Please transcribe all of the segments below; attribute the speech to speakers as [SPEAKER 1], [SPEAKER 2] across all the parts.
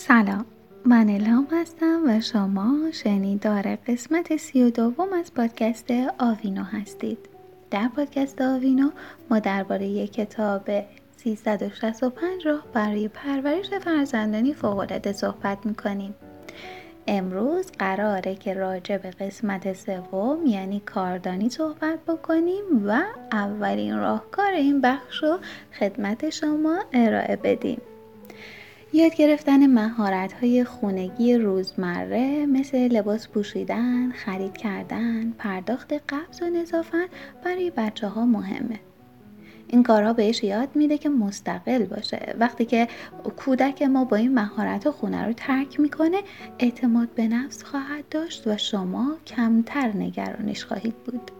[SPEAKER 1] سلام من الهام هستم و شما شنیدار قسمت سی و دوم از پادکست آوینو هستید. در پادکست آوینو ما درباره یک کتاب 365 راه برای پرورش فرزندانی فوقالعاده صحبت می‌کنیم. امروز قراره که راجع به قسمت سوم یعنی کاردانی صحبت بکنیم و اولین راهکار این بخش رو خدمت شما ارائه بدیم. یاد گرفتن مهارت های خونگی روزمره مثل لباس پوشیدن، خرید کردن، پرداخت قبض و نظافت برای بچه ها مهمه. این کارها بهش یاد میده که مستقل باشه. وقتی که کودک ما با این مهارت خونه رو ترک می‌کنه اعتماد به نفس خواهد داشت و شما کمتر نگرانش خواهید بود.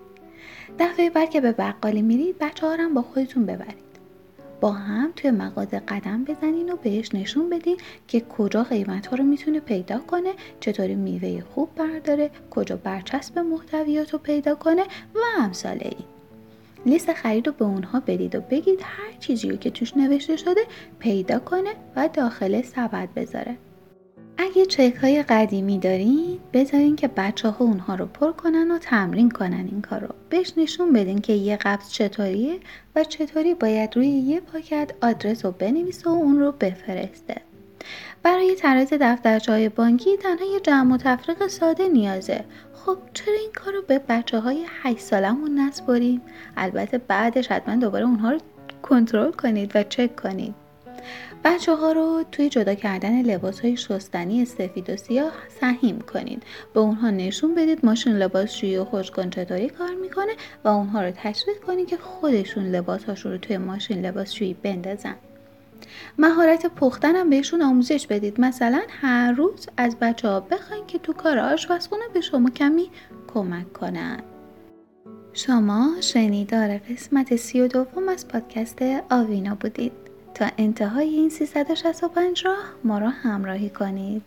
[SPEAKER 1] دفعه بعد که به بقالی میرید بچه ها با خودتون ببرید. با هم توی مغازه قدم بزنین و بهش نشون بدین که کجا قیمت ها رو می‌تونه پیدا کنه چطوری میوه خوب برداره کجا برچسب محتویات رو پیدا کنه و امثال این لیست خرید رو به اونها بدید و بگید هر چیزی رو که توش نوشته شده پیدا کنه و داخل سبد بذاره. اگه چک های قدیمی دارین بذارین که بچه ها اونها رو پر کنن و تمرین کنن این کار رو. بهش نشون بدین که یه قبض چطوریه و چطوری باید روی یه پاکت آدرس رو بنویسه و اون رو بفرسته. برای تراز دفترچه های بانکی تنها یه جمع و تفریق ساده نیازه. خب چرا این کار رو به بچه های 8 سالمون البته بعدش حتما دوباره اونها رو کنترل کنید و چک کنید. بچه ها رو توی جدا کردن لباس های شستنی سفید و سیاه سهیم کنید. به اونها نشون بدید ماشین لباسشویی و خوشگان چطوری کار می‌کنه و اونها رو تشویق کنید که خودشون لباسهاشون رو توی ماشین لباسشویی بندازن. مهارت پختن هم بهشون آموزش بدید. مثلا هر روز از بچه ها بخواین که تو کار آشپزخونه به شما کمی کمک کنن. شما شنیدار قسمت سی و دوم از پادکست آوینا بودید. تا انتهای این 365 راه ما را همراهی کنید.